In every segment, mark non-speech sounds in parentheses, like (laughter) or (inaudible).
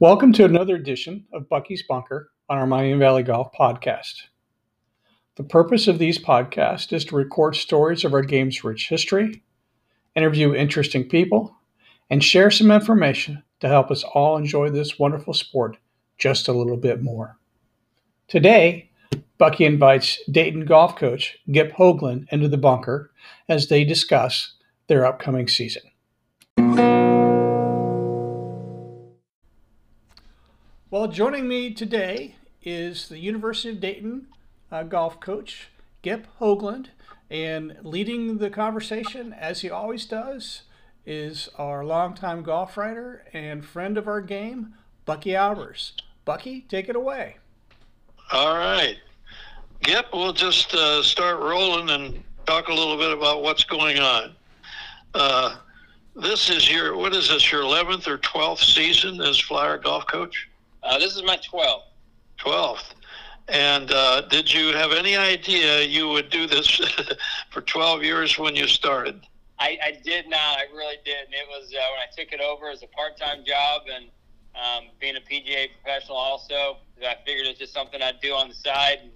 Welcome to another edition of Bucky's Bunker on our Miami Valley Golf podcast. The purpose of these podcasts is to record stories of our game's rich history, interview interesting people, and share some information to help us all enjoy this wonderful sport just a little bit more. Today, Bucky invites Dayton golf coach Gip Hoagland into the bunker as they discuss their upcoming season. Well, joining me today is the University of Dayton uh, golf coach, Gip Hoagland, and leading the conversation, as he always does, is our longtime golf writer and friend of our game, Bucky Albers. Bucky, take it away. All right. Gip, we'll just uh, start rolling and talk a little bit about what's going on. Uh, this is your, what is this, your 11th or 12th season as Flyer golf coach? Uh, this is my 12th. 12th. And uh, did you have any idea you would do this (laughs) for 12 years when you started? I, I did not. I really didn't. It was uh, when I took it over as a part-time job and um, being a PGA professional also. I figured it's just something I'd do on the side. And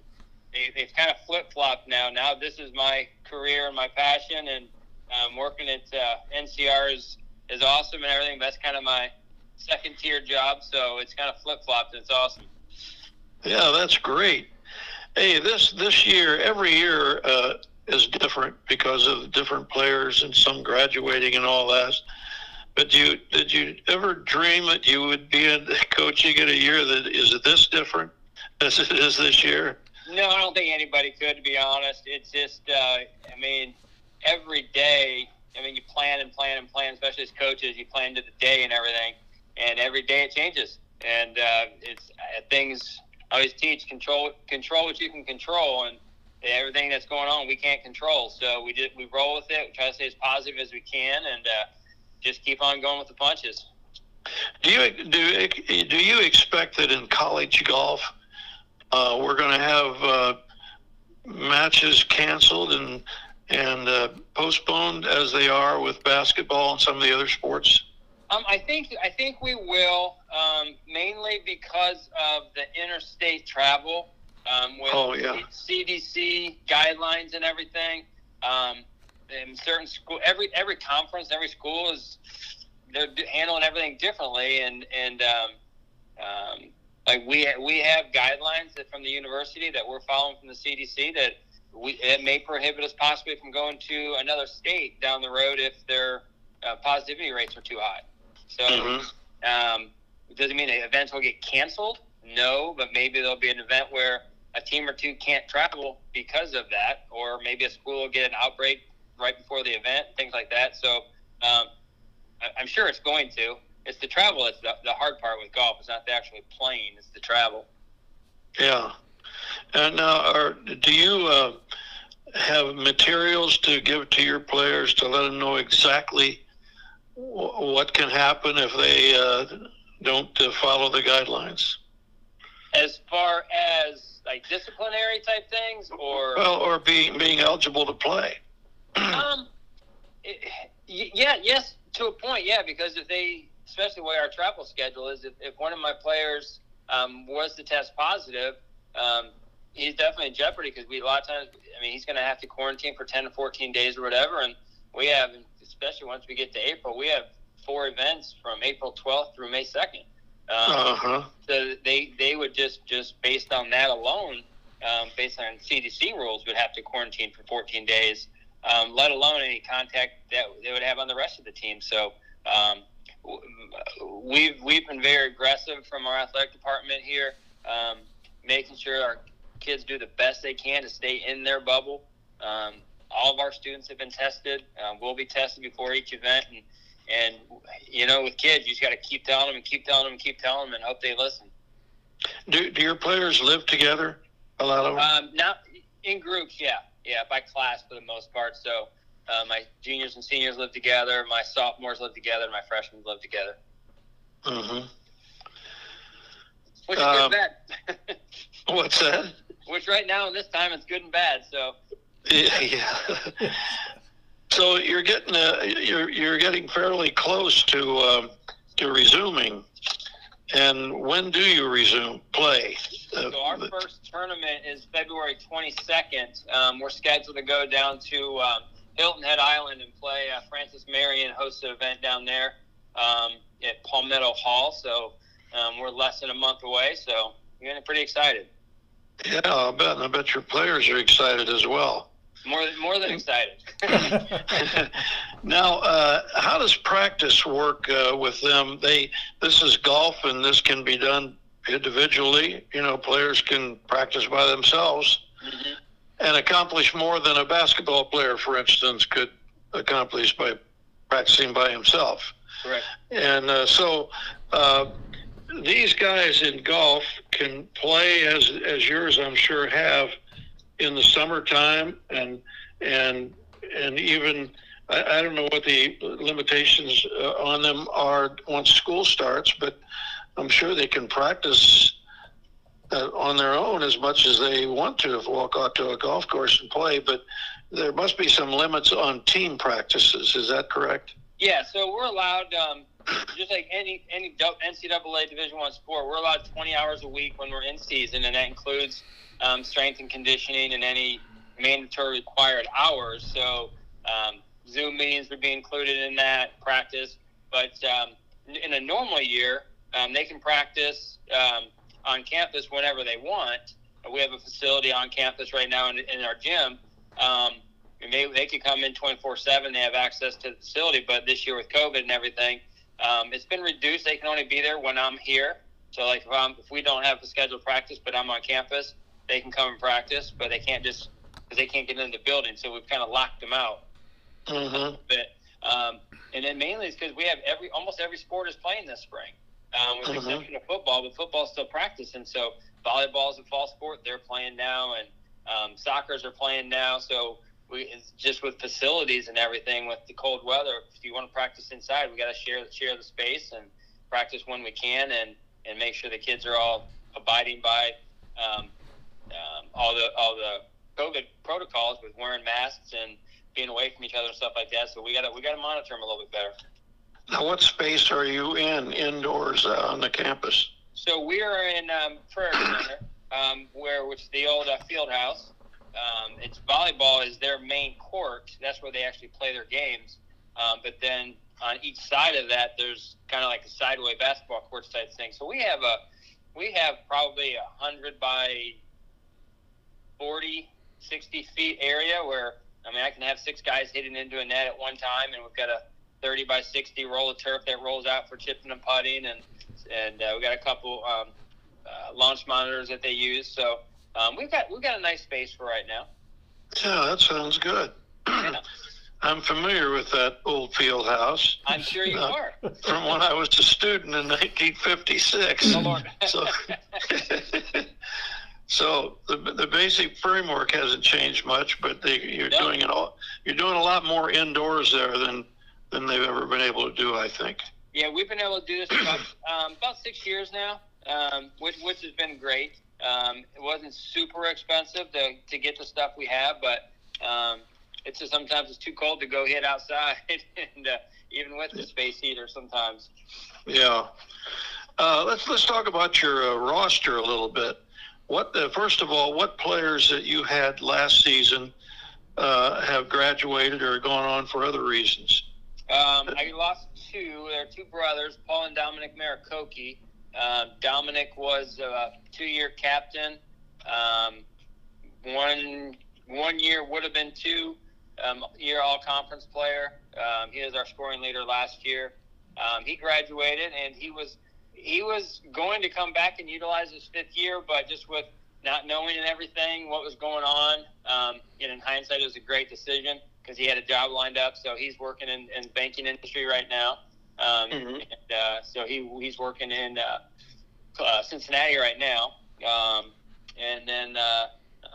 they, they've kind of flip-flopped now. Now this is my career and my passion, and um, working at uh, NCR is, is awesome and everything. That's kind of my second-tier job, so it's kind of flip-flopped, it's awesome. Yeah, that's great. Hey, this this year, every year uh, is different because of different players and some graduating and all that. But you did you ever dream that you would be in coaching in a year that is this different as it is this year? No, I don't think anybody could. To be honest, it's just uh, I mean, every day. I mean, you plan and plan and plan, especially as coaches. You plan to the day and everything, and every day it changes. And uh, it's uh, things I always teach control control what you can control, and everything that's going on we can't control. So we just we roll with it. We try to stay as positive as we can, and uh, just keep on going with the punches. Do you do do you expect that in college golf uh, we're going to have uh, matches canceled and and uh, postponed as they are with basketball and some of the other sports? Um, I think I think we will um, mainly because of the interstate travel um, with oh, yeah. CDC guidelines and everything. Um, in certain school, every every conference, every school is they're handling everything differently, and and um, um, like we we have guidelines that from the university that we're following from the CDC that we it may prohibit us possibly from going to another state down the road if their uh, positivity rates are too high. So, mm-hmm. um, does it mean the events will get canceled? No, but maybe there'll be an event where a team or two can't travel because of that, or maybe a school will get an outbreak right before the event, things like that. So, um, I'm sure it's going to. It's the travel that's the, the hard part with golf. It's not the actual playing; it's the travel. Yeah, and uh, are, do you uh, have materials to give to your players to let them know exactly what can happen if they uh, don't uh, follow the guidelines? As far as like disciplinary type things, or well, or being being eligible to play. (clears throat) um, it, yeah, yes, to a point, yeah, because if they, especially the way our travel schedule is, if, if one of my players um, was to test positive, um, he's definitely in jeopardy because we a lot of times, I mean, he's going to have to quarantine for ten to fourteen days or whatever, and we have especially once we get to April, we have four events from April 12th through May 2nd. Um, uh-huh. So they they would just just based on that alone, um, based on CDC rules, would have to quarantine for 14 days. Um, let alone any contact that they would have on the rest of the team. So um, we've we've been very aggressive from our athletic department here, um, making sure our kids do the best they can to stay in their bubble. Um, all of our students have been tested. We'll be tested before each event, and and you know, with kids, you just got to keep telling them and keep telling them and keep telling them and hope they listen. Do Do your players live together? A lot of them. Um, not in groups. Yeah, yeah, by class for the most part. So. Uh, my juniors and seniors live together. My sophomores live together. My freshmen live together. Mm-hmm. Which is um, good and bad. (laughs) what's that? Which right now in this time it's good and bad. So (laughs) yeah, so you're getting uh, you're you're getting fairly close to uh, to resuming, And when do you resume play? Uh, so our first tournament is February 22nd. Um, we're scheduled to go down to um, Hilton Head Island and play. Uh, Francis Marion hosts an event down there um, at Palmetto Hall. So um, we're less than a month away. So getting pretty excited. Yeah, I bet. And I bet your players are excited as well. More than more than excited. (laughs) (laughs) now, uh, how does practice work uh, with them? They this is golf, and this can be done individually. You know, players can practice by themselves mm-hmm. and accomplish more than a basketball player, for instance, could accomplish by practicing by himself. Right. And uh, so. Uh, these guys in golf can play as as yours, I'm sure, have in the summertime and and and even I, I don't know what the limitations uh, on them are once school starts, but I'm sure they can practice uh, on their own as much as they want to if walk out to a golf course and play. But there must be some limits on team practices. Is that correct? Yeah. So we're allowed. Um, just like any any NCAA Division One sport, we're allowed 20 hours a week when we're in season, and that includes um, strength and conditioning and any mandatory required hours. So um, Zoom meetings would be included in that practice. But um, in a normal year, um, they can practice um, on campus whenever they want. We have a facility on campus right now in, in our gym. Um, and they, they could come in 24 7. They have access to the facility. But this year with COVID and everything, it's been reduced. They can only be there when I'm here. So, like, if, if we don't have a scheduled practice, but I'm on campus, they can come and practice, but they can't just because they can't get into the building. So we've kind of locked them out. Mm-hmm. But um, and then mainly it's because we have every almost every sport is playing this spring, um, with the mm-hmm. exception of football. But football's still practicing. So volleyball is a fall sport; they're playing now, and um, soccer's are playing now. So we it's just with facilities and everything with the cold weather. If you want to practice inside, we got to share share the space and practice when we can, and and make sure the kids are all abiding by um, um, all the all the COVID protocols with wearing masks and being away from each other and stuff like that. So we got to we got to monitor them a little bit better. Now, what space are you in indoors uh, on the campus? So we are in um, Frericks Center, um, where which is the old uh, field house. Um, it's volleyball is their main court. That's where they actually play their games. Um, but then on each side of that, there's kind of like a sideway basketball court type thing. So we have a we have probably a hundred by 40, 60 feet area where, I mean, I can have six guys hitting into a net at one time, and we've got a 30 by 60 roll of turf that rolls out for chipping and putting, and and uh, we got a couple um, uh, launch monitors that they use. So um, we've got we've got a nice space for right now. Yeah, that sounds good. Yeah. (clears throat) I'm familiar with that old field house. I'm sure you uh, are. from when I was a student in 1956. Oh, so, (laughs) (laughs) So the, the basic framework hasn't changed much, but they, you're no. doing it all. You're doing a lot more indoors there than than they've ever been able to do. I think. Yeah, we've been able to do this about, (clears throat) um, about six years now, um, which which has been great. Um, it wasn't super expensive to to get the stuff we have, but um, it's just sometimes it's too cold to go hit outside, (laughs) and uh, even with the space heater, sometimes. Yeah. Uh, let's let's talk about your uh, roster a little bit. What the, first of all, what players that you had last season uh, have graduated or gone on for other reasons? Um, I lost two. There are two brothers, Paul and Dominic Maricoki. Uh, Dominic was a two-year captain. Um, one one year would have been two um, year all conference player. Um, he was our scoring leader last year. Um, he graduated and he was he was going to come back and utilize his fifth year, but just with not knowing and everything what was going on, um, and in hindsight, it was a great decision because he had a job lined up. So he's working in, in the banking industry right now. Um, mm-hmm. and, uh, so he he's working in uh, uh, Cincinnati right now. Um, and then uh,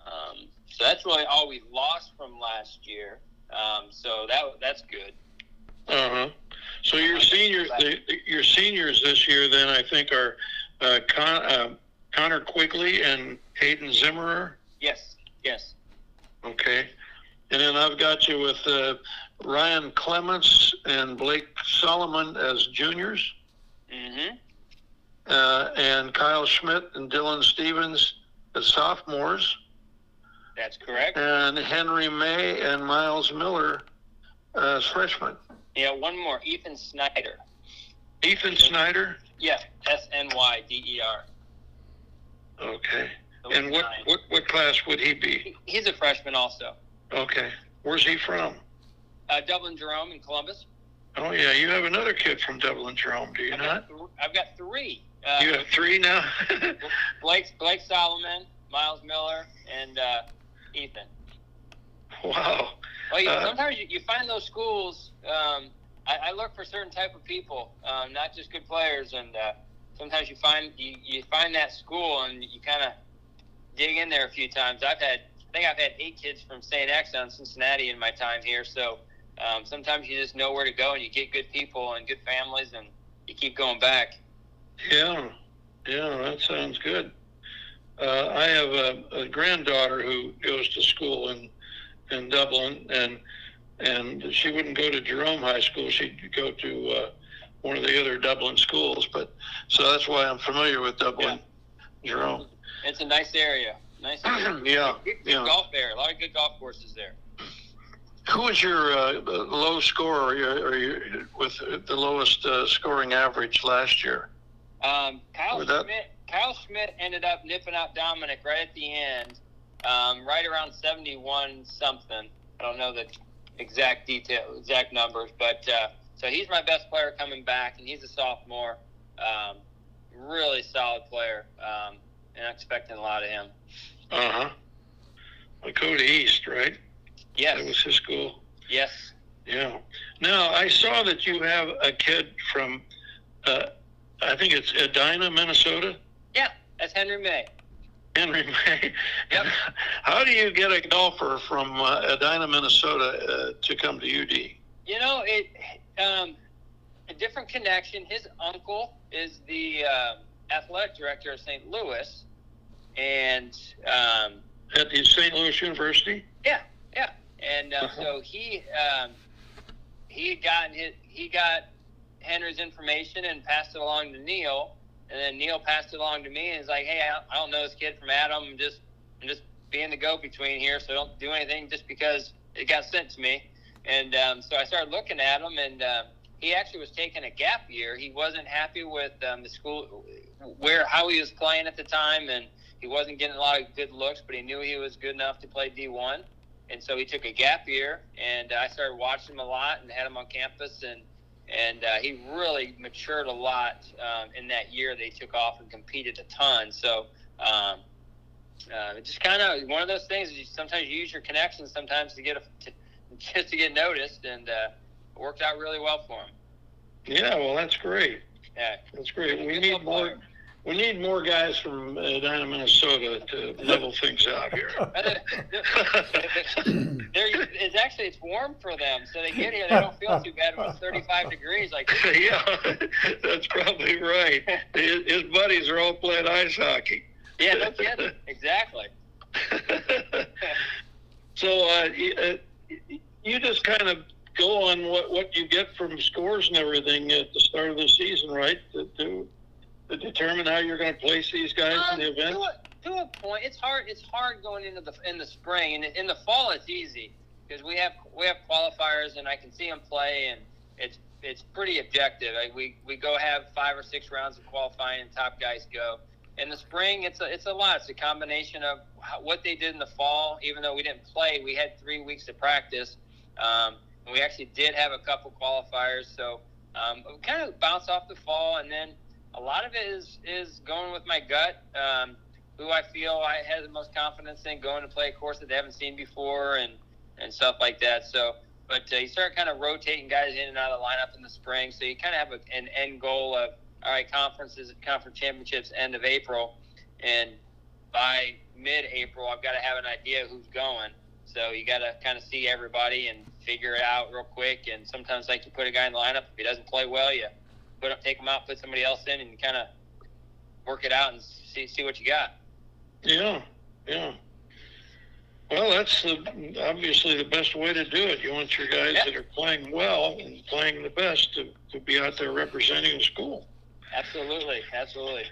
um, so that's really all we lost from last year. Um, so that that's good. Uh huh. So your seniors, the, your seniors this year, then I think are uh, Con, uh, Connor Quigley and Hayden Zimmerer. Yes. Yes. Okay. And then I've got you with uh, Ryan Clements and Blake Solomon as juniors. Mm-hmm. uh, and Kyle Schmidt and Dylan Stevens as sophomores, That's correct. and Henry May and Miles Miller as freshmen. Yeah, one more. Ethan Snyder. Ethan Snyder. Yeah, S N Y D E R. Okay. So And what, nine. what, what class would he be? He's a freshman also. Okay. Where's he from? Uh, Dublin Jerome in Columbus. Oh, yeah. You have another kid from Dublin, Jerome, do you I've not? got, th- I've got three. Uh, You have three now? (laughs) Blake Blake Solomon, Miles Miller, and uh, Ethan. wow. Well, you, Uh, sometimes you, you find those schools. Um, I, I look for certain type of people, um, not just good players, and uh, sometimes you find you, you find that school and you kind of dig in there a few times. I've had, I think I've had eight kids from St. X on Cincinnati in my time here, so um, sometimes you just know where to go and you get good people and good families, and you keep going back. Yeah. Yeah, that sounds good. Uh, I have a, a granddaughter who goes to school in in Dublin, and and she wouldn't go to Jerome High School. She'd go to uh, one of the other Dublin schools. But so that's why I'm familiar with Dublin, Jerome. It's a nice area. Nice. (clears throat) area. Yeah, Good, yeah. golf area. A lot of good golf courses there. Who was your uh, low scorer or your, or your, with the lowest uh, scoring average last year? Um, Kyle Schmidt. Kyle Schmidt ended up nipping out Dominic right at the end, um, right around seventy-one something. I don't know the exact detail, exact numbers, but uh, so he's my best player coming back, and he's a sophomore. Um, really solid player, um, and I'm expecting a lot of him. Uh huh. Lakota East, right? Yes, That was his school. yes, Yeah. Now I saw that you have a kid from, uh, I think it's Edina, Minnesota. Yeah, that's Henry May. Henry May. (laughs) Yep. How do you get a golfer from uh, Edina, Minnesota, uh, to come to UD? You know, it um, a different connection. His uncle is the uh, athletic director of St. Louis, and um, At the St. Louis University. Yeah, yeah, and uh, Uh-huh. so he um, he got his, he got Henry's information and passed it along to Neil, and then Neil passed it along to me and he's like, "Hey, I, don't know this kid from Adam. I'm just I'm just being the go-between here, so don't do anything just because it got sent to me." And um, so I started looking at him, and uh, he actually was taking a gap year. He wasn't happy with um, the school where how he was playing at the time, and he wasn't getting a lot of good looks, but he knew he was good enough to play D1 and so he took a gap year and I started watching him a lot and had him on campus and and uh, he really matured a lot um, in that year They took off and competed a ton so um, uh, it's just kind of one of those things you sometimes you use your connections sometimes to get a to, just to get noticed and uh, it worked out really well for him Yeah, well, that's great. yeah That's great. We need more. player. We need more guys from down in Minnesota, to level things out here. (laughs) (laughs) There, it's actually it's warm for them, so they get here. They don't feel too bad when it's 35 (laughs) degrees. Like yeah, that's probably right. His, his buddies are all playing ice hockey. Yeah, no kidding. Exactly. so uh, you, uh, you just kind of go on what, what you get from scores and everything at the start of the season, right? To, to, to determine how you're going to place these guys Um, in the event. to, a, to a point, it's hard. It's hard going into the in the spring and in the fall. It's easy because we have we have qualifiers and I can see them play and it's it's pretty objective. Like we we go have five or six rounds of qualifying and top guys go. In the spring, it's a it's a lot. It's a combination of how, what they did in the fall. Even though we didn't play, we had three weeks of practice. Um, and we actually did have a couple qualifiers, so um, we kind of bounce off the fall, and then a lot of it is is going with my gut. Um, who I feel I have the most confidence in going to play a course that they haven't seen before, and and stuff like that. So, but uh, you start kind of rotating guys in and out of the lineup in the spring, so you kind of have a, an end goal of all right, conferences, conference championships, end of April, and by mid-April, I've got to have an idea who's going. So you got to kind of see everybody and figure it out real quick. And sometimes, like you put a guy in the lineup, if he doesn't play well, you put him, take him out, put somebody else in, and kind of work it out and see see what you got. Yeah, yeah. Well, that's the, obviously the best way to do it. You want your guys Yeah. that are playing well and playing the best to, to be out there representing the school. Absolutely, absolutely.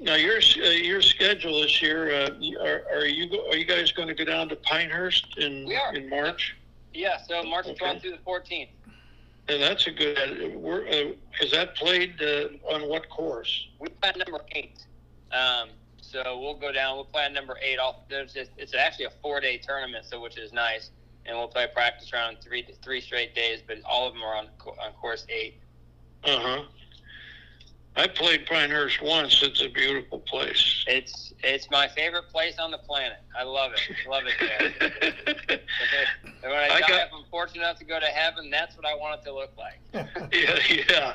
Now your uh, your schedule this year, uh, are, are you are you guys going to go down to Pinehurst in in March? Yeah, so March Okay. 12th through the 14th. And that's a good. Uh, we're, uh, is that played uh, on what course? We play number eight. Um, so we'll go down. We'll play number eight. All there's just, it's actually a four day tournament, so which is nice. And we'll play practice round three three straight days, but all of them are on on course eight. Uh huh. I played Pinehurst once. It's a beautiful place. It's it's my favorite place on the planet. I love it. Love it there. (laughs) When I, I die, got- if I'm fortunate enough to go to heaven, that's what I want it to look like. (laughs) yeah, yeah.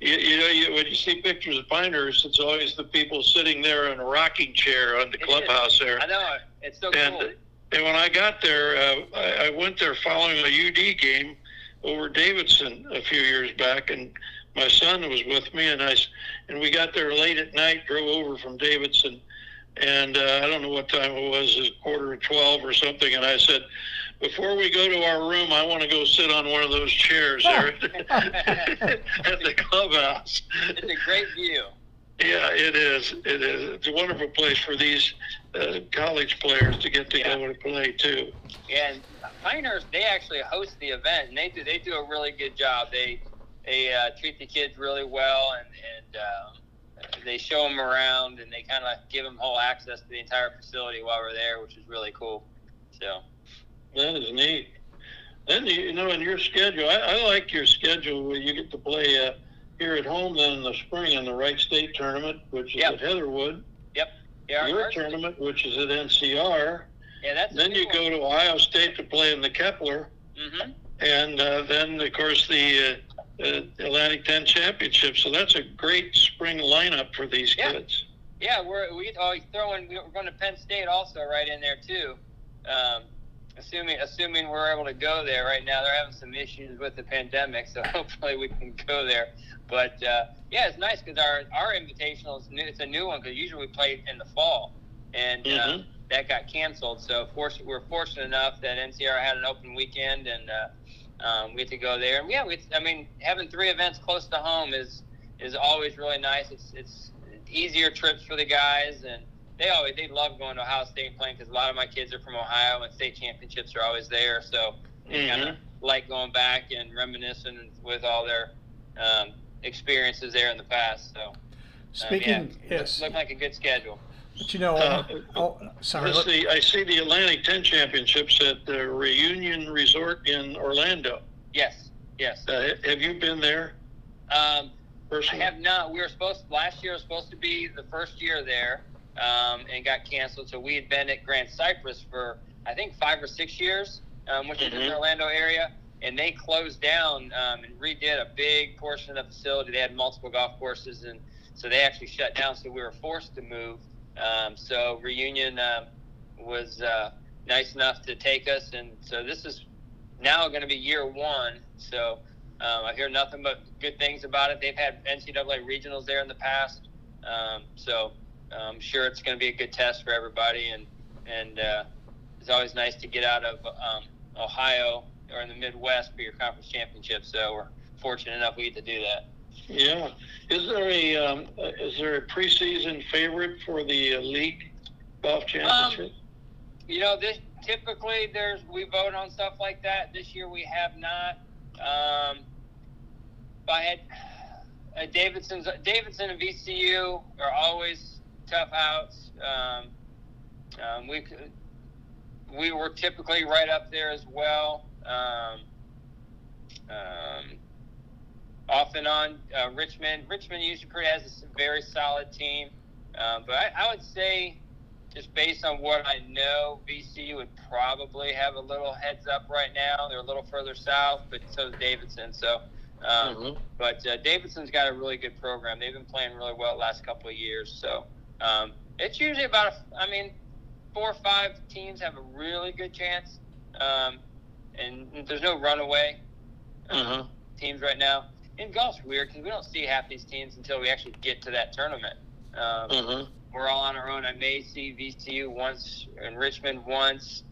You, you know, you, when you see pictures of Pinehurst, it's always the people sitting there in a rocking chair on the It is. clubhouse there. I know. It's so And cool. and when I got there, uh, I, I went there following a UD game over Davidson a few years back, and my son was with me, and I s- and we got there late at night, drove over from Davidson, and uh, I don't know what time it was, a quarter of twelve or something, and I said. Before we go to our room, I want to go sit on one of those chairs (laughs) there (laughs) at the clubhouse. It's a great view. Yeah, it is. It is. It's a wonderful place for these uh, college players to get to go and play too. And Pinehurst, they actually host the event, and they do they do a really good job. They they uh, treat the kids really well, and and um, they show them around, and they kind of give them whole access to the entire facility while we're there, which is really cool. So That is neat. Then you know in your schedule, I, I like your schedule where you get to play uh, here at home then in the spring in the Wright State tournament, which is Yep. at Heatherwoode. yeah, our- your our- tournament, which is at NCR. yeah, that's Then you go to Ohio State to play in the Kepler, Mm-hmm. and uh, then of course the uh, uh, Atlantic 10 Championship. So that's a great spring lineup for these Yeah. kids. Yeah, we're we oh throw in we're going to Penn State also right in there too. Um, assuming assuming we're able to go there right now, they're having some issues with the pandemic, so (laughs) hopefully we can go there. But uh, yeah, it's nice because our our invitational is new. It's a new one because usually we played in the fall, and uh, Mhm. that got canceled. So force, we're fortunate enough that NCR had an open weekend, and uh, um, we get to go there. And yeah, we, I mean, having three events close to home is is always really nice. It's it's easier trips for the guys, and they always they love going to Ohio State and playing because a lot of my kids are from Ohio, and state championships are always there. So they kind Mhm. of like going back and reminiscing with all their um, experiences there in the past. So um, Speaking, yeah, yes, looked like a good schedule. But you know, Uh, oh, sorry. Let's see, I see the Atlantic 10 Championships at the Reunion Resort in Orlando. Yes, yes. Uh, have you been there Um, I personally? have not. We were supposed last year was supposed to be the first year there, um, and got canceled. So we had been at Grand Cypress for I think five or six years, um, which is in Mhm. the Orlando area, and they closed down um, and redid a big portion of the facility. They had multiple golf courses, and so they actually shut down. So we were forced to move. Um, so Reunion um, was uh, nice enough to take us, and so this is now going to be year one. So um, I hear nothing but good things about it. They've had NCAA regionals there in the past, um, so I'm sure it's going to be a good test for everybody. And and uh, it's always nice to get out of um, Ohio or in the Midwest for your conference championship. So we're fortunate enough we get to do that. Yeah. Is there a um, is there a preseason favorite for the uh, league golf championship? You know, this typically there's we vote on stuff like that. This year we have not. Um, I had uh, Davidson's Davidson and VCU are always tough outs. Um, um, we we were typically right up there as well. Um, um, off and on, uh, Richmond. Richmond usually pretty has a very solid team, um, but I, I would say just based on what I know, VCU would probably have a little heads up right now. They're a little further south, but so is Davidson. So, um, Mhm. but uh, Davidson's got a really good program. They've been playing really well the last couple of years. So, um, it's usually about, a, I mean, four or five teams have a really good chance. Um, and there's no runaway Uh-huh. teams right now. And golf's weird because we don't see half these teams until we actually get to that tournament. Um, Uh-huh. we're all on our own. I may see VCU once in Richmond once.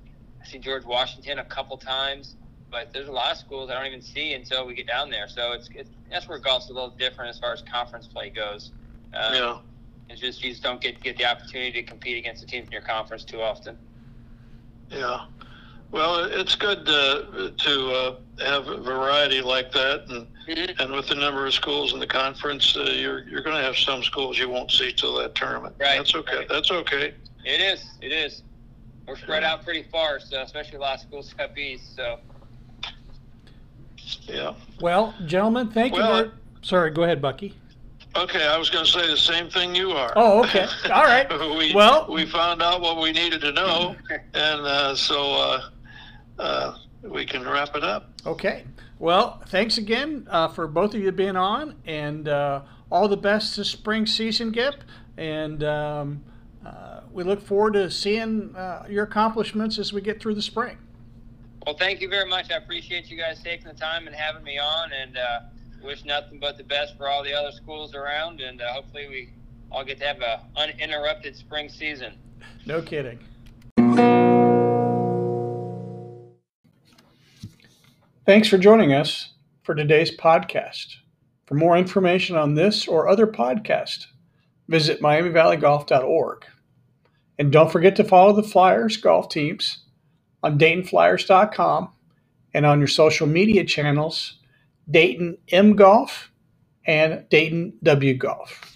I see George Washington a couple times, but there's a lot of schools I don't even see until we get down there. So it's, it's that's where golf's a little different as far as conference play goes. Um, yeah. It's just you just don't get get the opportunity to compete against the teams in your conference too often. Yeah. Well, it's good to, to uh, have a variety like that, and mm-hmm. and with the number of schools in the conference, uh, you're you're going to have some schools you won't see till that tournament. Right. That's okay. Right. That's okay. It is. It is. We're spread yeah. out pretty far, so especially a lot of schools up east. So. Yeah. Well, gentlemen, thank well, you. Very, sorry, go ahead, Bucky. Okay, I was going to say the same thing you are. Oh, okay. All right. (laughs) we, well, we found out what we needed to know, (laughs) and uh, so uh, uh, we can wrap it up. Okay. Well, thanks again uh, for both of you being on, and uh, all the best this spring season, Gip. And um, uh, we look forward to seeing your accomplishments as we get through the spring. Well, thank you very much. I appreciate you guys taking the time and having me on, and wish nothing but the best for all the other schools around, and uh, hopefully we all get to have an uninterrupted spring season. No kidding. Thanks for joining us for today's podcast. For more information on this or other podcasts, visit miamivalley.golf.org. And don't forget to follow the Flyers golf teams on DaytonFlyers.com and on your social media channels Dayton M Golf and Dayton W Golf.